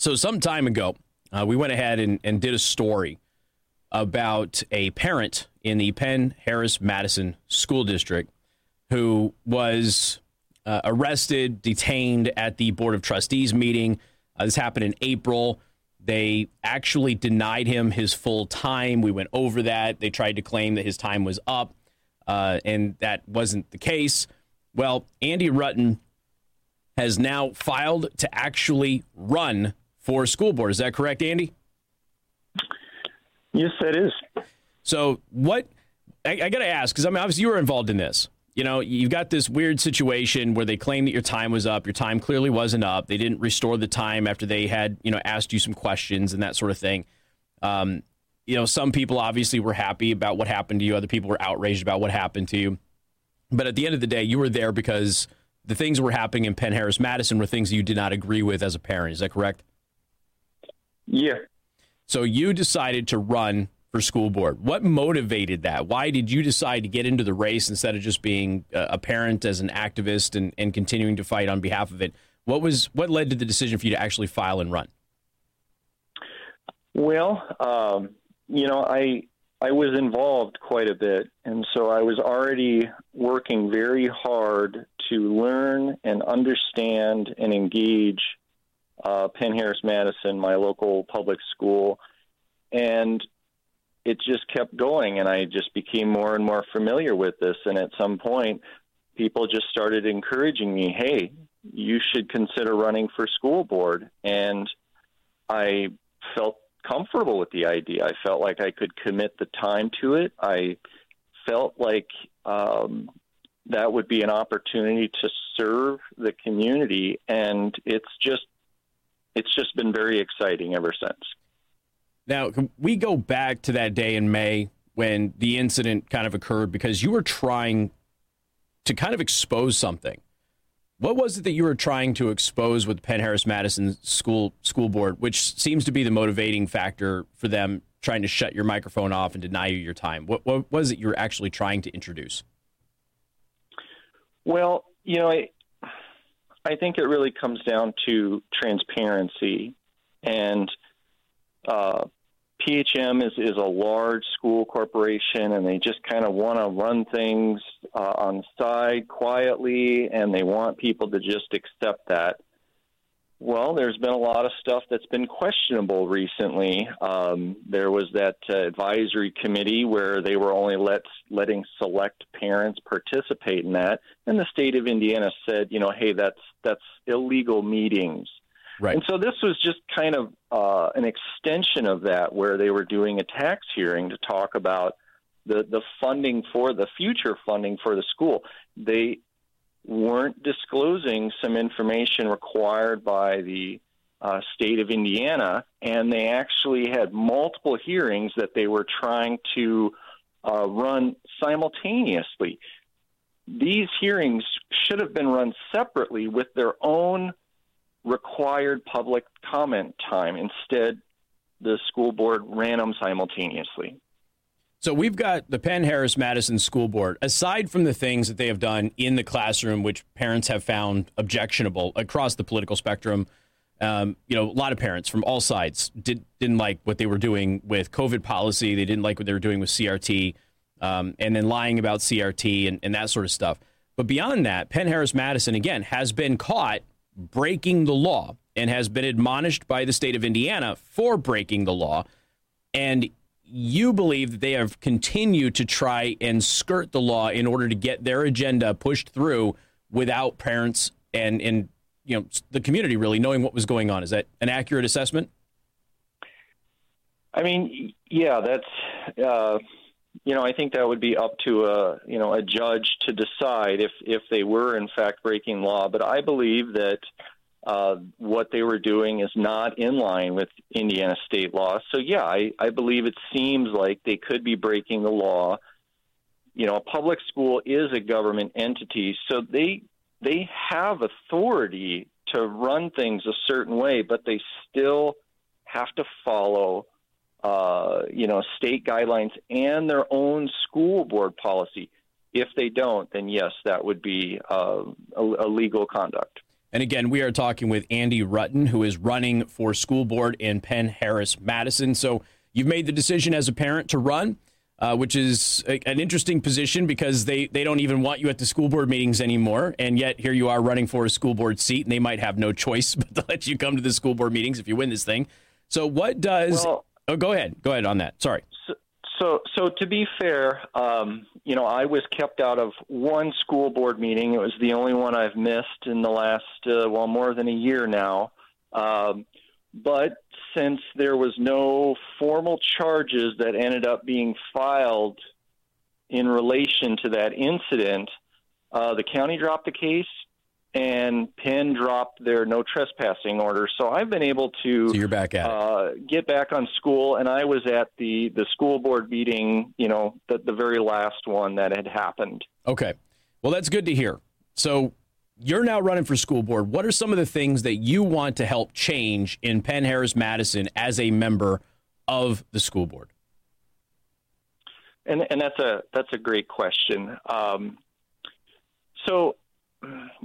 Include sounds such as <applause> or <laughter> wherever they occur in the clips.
So, some time ago, uh, we went ahead and, and did a story about a parent in the Penn Harris Madison School District who was uh, arrested, detained at the Board of Trustees meeting. Uh, this happened in April. They actually denied him his full time. We went over that. They tried to claim that his time was up, uh, and that wasn't the case. Well, Andy Rutten has now filed to actually run for school board. Is that correct, Andy? Yes, that is. So, what I, I got to ask, because I mean, obviously you were involved in this. You know, you've got this weird situation where they claim that your time was up. Your time clearly wasn't up. They didn't restore the time after they had, you know, asked you some questions and that sort of thing. Um, you know, some people obviously were happy about what happened to you. Other people were outraged about what happened to you. But at the end of the day, you were there because the things that were happening in Penn Harris Madison were things that you did not agree with as a parent. Is that correct? Yeah. So you decided to run for school board. What motivated that? Why did you decide to get into the race instead of just being a parent as an activist and, and continuing to fight on behalf of it? What was what led to the decision for you to actually file and run? Well, um, you know, I I was involved quite a bit, and so I was already working very hard to learn and understand and engage uh, Penn Harris Madison, my local public school, and it just kept going and I just became more and more familiar with this and at some point people just started encouraging me, "Hey, you should consider running for school board." And I felt comfortable with the idea. I felt like I could commit the time to it. I felt like um, that would be an opportunity to serve the community, and it's just it's just been very exciting ever since. Now, we go back to that day in May when the incident kind of occurred because you were trying to kind of expose something. What was it that you were trying to expose with Penn Harris Madison School School Board, which seems to be the motivating factor for them trying to shut your microphone off and deny you your time? What, what was it you were actually trying to introduce? Well, you know, I, I think it really comes down to transparency and uh, PHM is, is a large school corporation and they just kind of want to run things uh, on the side quietly and they want people to just accept that. Well, there's been a lot of stuff that's been questionable recently. Um, there was that uh, advisory committee where they were only let, letting select parents participate in that, and the state of Indiana said, you know, hey, that's that's illegal meetings. Right. And so this was just kind of uh, an extension of that, where they were doing a tax hearing to talk about the the funding for the future funding for the school. They weren't disclosing some information required by the uh, state of Indiana, and they actually had multiple hearings that they were trying to uh, run simultaneously. These hearings should have been run separately with their own required public comment time. Instead, the school board ran them simultaneously. So we've got the Penn Harris Madison School Board. Aside from the things that they have done in the classroom, which parents have found objectionable across the political spectrum, um, you know, a lot of parents from all sides did, didn't like what they were doing with COVID policy. They didn't like what they were doing with CRT, um, and then lying about CRT and, and that sort of stuff. But beyond that, Penn Harris Madison again has been caught breaking the law and has been admonished by the state of Indiana for breaking the law. And you believe that they have continued to try and skirt the law in order to get their agenda pushed through without parents and, and you know the community really knowing what was going on. Is that an accurate assessment? I mean, yeah, that's uh, you know, I think that would be up to a you know a judge to decide if if they were in fact breaking law. But I believe that uh, what they were doing is not in line with Indiana state law. So yeah, I, I believe it seems like they could be breaking the law. You know, a public school is a government entity, so they they have authority to run things a certain way, but they still have to follow uh, you know, state guidelines and their own school board policy. If they don't, then yes, that would be uh, a, a legal conduct. And again, we are talking with Andy Rutten, who is running for school board in Penn Harris Madison. So you've made the decision as a parent to run. Uh, which is a, an interesting position because they, they don't even want you at the school board meetings anymore. And yet here you are running for a school board seat, and they might have no choice <laughs> but to let you come to the school board meetings if you win this thing. So what does? Well, oh, go ahead. Go ahead on that. Sorry. So, so, to be fair, um, you know, I was kept out of one school board meeting. It was the only one I've missed in the last, uh, well, more than a year now. Um, but since there was no formal charges that ended up being filed in relation to that incident, uh, the county dropped the case and Penn dropped their no trespassing order. So I've been able to so you're back at uh, get back on school, and I was at the the school board meeting. You know, the the very last one that had happened. Okay, well that's good to hear. So you're now running for school board. What are some of the things that you want to help change in Penn Harris Madison as a member of the school board? And, and that's a that's a great question. Um, so,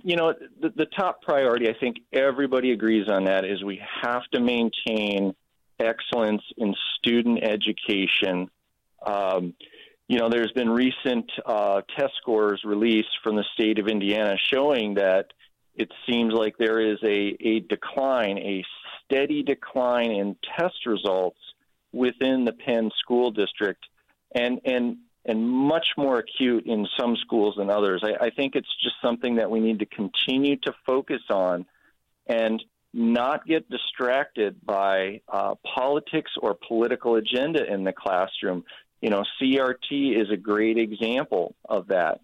you know, the, the top priority, I think everybody agrees on that, is we have to maintain excellence in student education. Um, you know, there's been recent uh, test scores released from the state of Indiana showing that it seems like there is a, a decline, a steady decline in test results within the Penn school district, and and and much more acute in some schools than others. I, I think it's just something that we need to continue to focus on, and not get distracted by uh, politics or political agenda in the classroom. You know, CRT is a great example of that.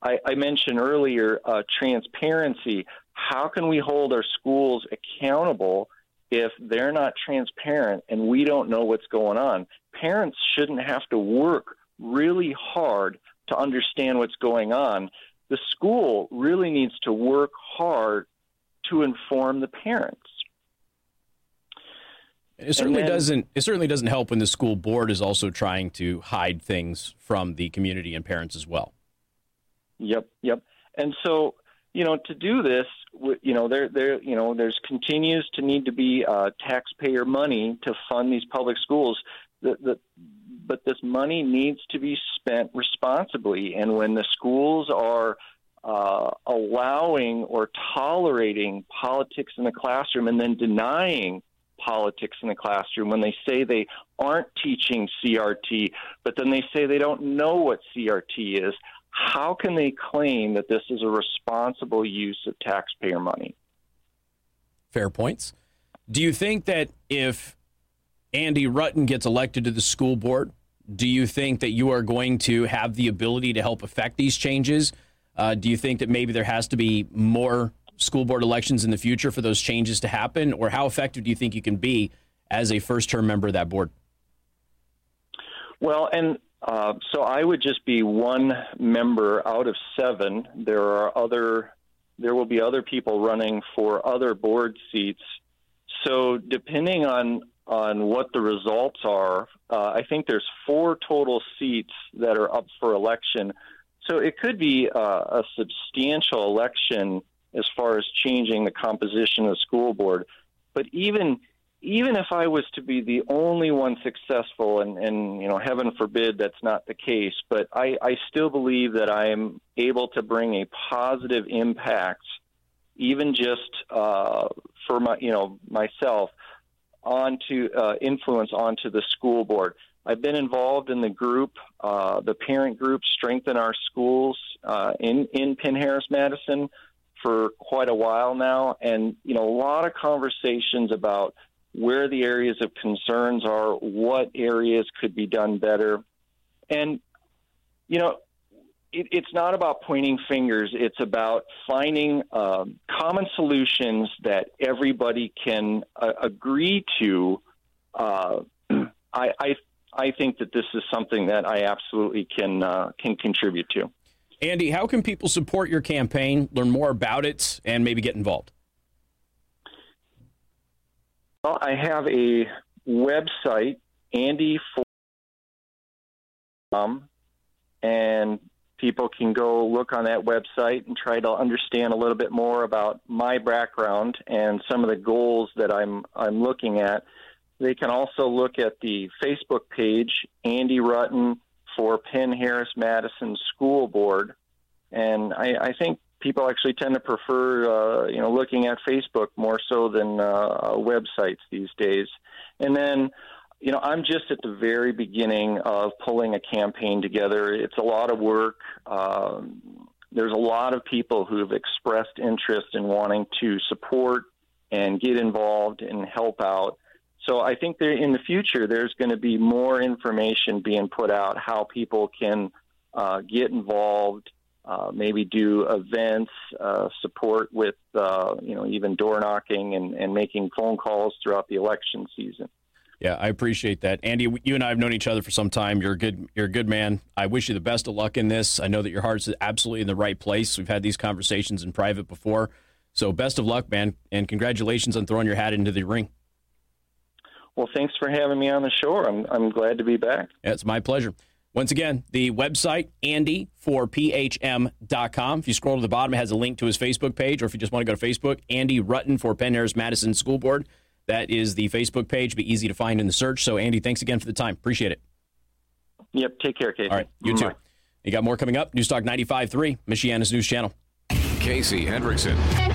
I, I mentioned earlier uh, transparency. How can we hold our schools accountable if they're not transparent and we don't know what's going on? Parents shouldn't have to work really hard to understand what's going on. The school really needs to work hard to inform the parents. It certainly then, doesn't. It certainly doesn't help when the school board is also trying to hide things from the community and parents as well. Yep, yep. And so, you know, to do this, you know, there, there, you know, there's continues to need to be uh, taxpayer money to fund these public schools. The, the, but this money needs to be spent responsibly. And when the schools are uh, allowing or tolerating politics in the classroom and then denying politics in the classroom when they say they aren't teaching CRT, but then they say they don't know what CRT is. How can they claim that this is a responsible use of taxpayer money? Fair points. Do you think that if Andy Rutten gets elected to the school board, do you think that you are going to have the ability to help affect these changes? Uh, do you think that maybe there has to be more school board elections in the future for those changes to happen? Or how effective do you think you can be as a first term member of that board? Well, and uh, so I would just be one member out of seven. There are other, there will be other people running for other board seats. So depending on on what the results are, uh, I think there's four total seats that are up for election. So it could be uh, a substantial election as far as changing the composition of the school board. But even even if I was to be the only one successful, and, and you know, heaven forbid that's not the case, but I, I still believe that I am able to bring a positive impact, even just uh, for my, you know, myself, onto uh, influence onto the school board. I've been involved in the group, uh, the parent group, Strengthen Our Schools uh, in in Penn Harris Madison for quite a while now, and you know a lot of conversations about where the areas of concerns are, what areas could be done better, and you know it, it's not about pointing fingers. It's about finding um, common solutions that everybody can uh, agree to. Uh, <clears throat> I, I I think that this is something that I absolutely can uh, can contribute to. Andy, how can people support your campaign, learn more about it, and maybe get involved? Well, I have a website, Andy, Um, and people can go look on that website and try to understand a little bit more about my background and some of the goals that I'm I'm looking at. They can also look at the Facebook page, Andy Rutten for Penn Harris Madison School Board, and I, I think people actually tend to prefer uh, you know looking at Facebook more so than uh, websites these days. And then you know, I'm just at the very beginning of pulling a campaign together. It's a lot of work. Um, there's a lot of people who have expressed interest in wanting to support and get involved and help out. So I think that in the future, there's going to be more information being put out how people can uh, get involved, uh, maybe do events, uh, support with, uh, you know, even door knocking and, and making phone calls throughout the election season. Yeah, I appreciate that, Andy. You and I have known each other for some time. You're a good. You're a good man. I wish you the best of luck in this. I know that your heart's absolutely in the right place. We've had these conversations in private before, so best of luck, man, and congratulations on throwing your hat into the ring. Well, thanks for having me on the show. I'm I'm glad to be back. Yeah, it's my pleasure. Once again, the website, andy4phm.com. If you scroll to the bottom, it has a link to his Facebook page, or if you just want to go to Facebook, Andy Rutten for Penn Harris Madison School Board. That is the Facebook page. Be easy to find in the search. So, Andy, thanks again for the time. Appreciate it. Yep. Take care, Casey. All right. You too. You got more coming up. Newstalk 95.3, Michiana's News Channel. Casey Hendrickson.